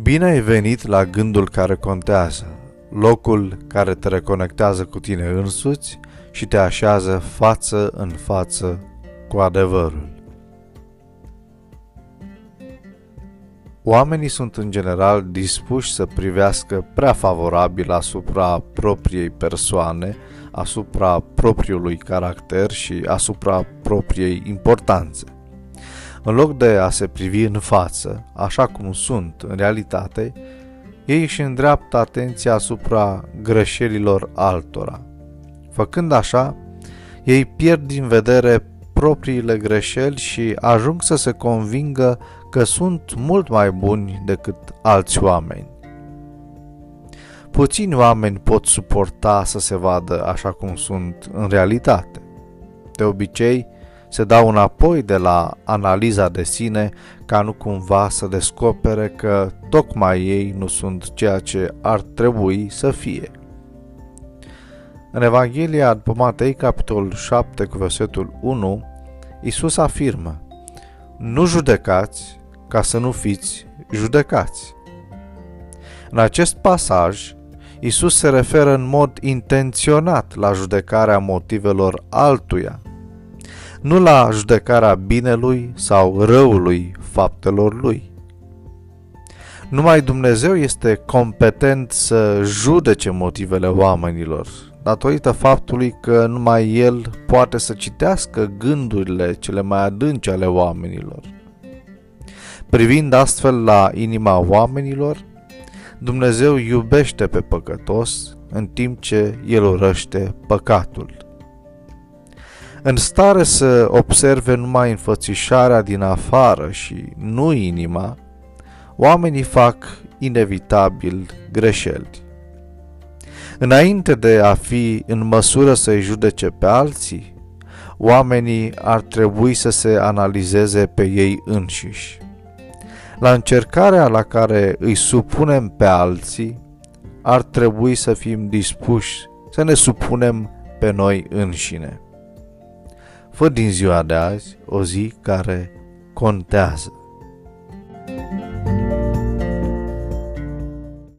Bine ai venit la gândul care contează, locul care te reconectează cu tine însuți și te așează față în față cu adevărul. Oamenii sunt în general dispuși să privească prea favorabil asupra propriei persoane, asupra propriului caracter și asupra propriei importanțe. În loc de a se privi în față, așa cum sunt în realitate, ei își îndreaptă atenția asupra greșelilor altora. Făcând așa, ei pierd din vedere propriile greșeli și ajung să se convingă că sunt mult mai buni decât alți oameni. Puțini oameni pot suporta să se vadă așa cum sunt în realitate. De obicei, se dau înapoi de la analiza de sine ca nu cumva să descopere că tocmai ei nu sunt ceea ce ar trebui să fie. În Evanghelia după Matei, capitolul 7, cu versetul 1, Isus afirmă Nu judecați ca să nu fiți judecați. În acest pasaj, Isus se referă în mod intenționat la judecarea motivelor altuia, nu la judecarea binelui sau răului faptelor lui. Numai Dumnezeu este competent să judece motivele oamenilor, datorită faptului că numai El poate să citească gândurile cele mai adânci ale oamenilor. Privind astfel la inima oamenilor, Dumnezeu iubește pe păcătos în timp ce El urăște păcatul. În stare să observe numai înfățișarea din afară și nu inima, oamenii fac inevitabil greșeli. Înainte de a fi în măsură să-i judece pe alții, oamenii ar trebui să se analizeze pe ei înșiși. La încercarea la care îi supunem pe alții, ar trebui să fim dispuși să ne supunem pe noi înșine. Fă din ziua de azi o zi care contează.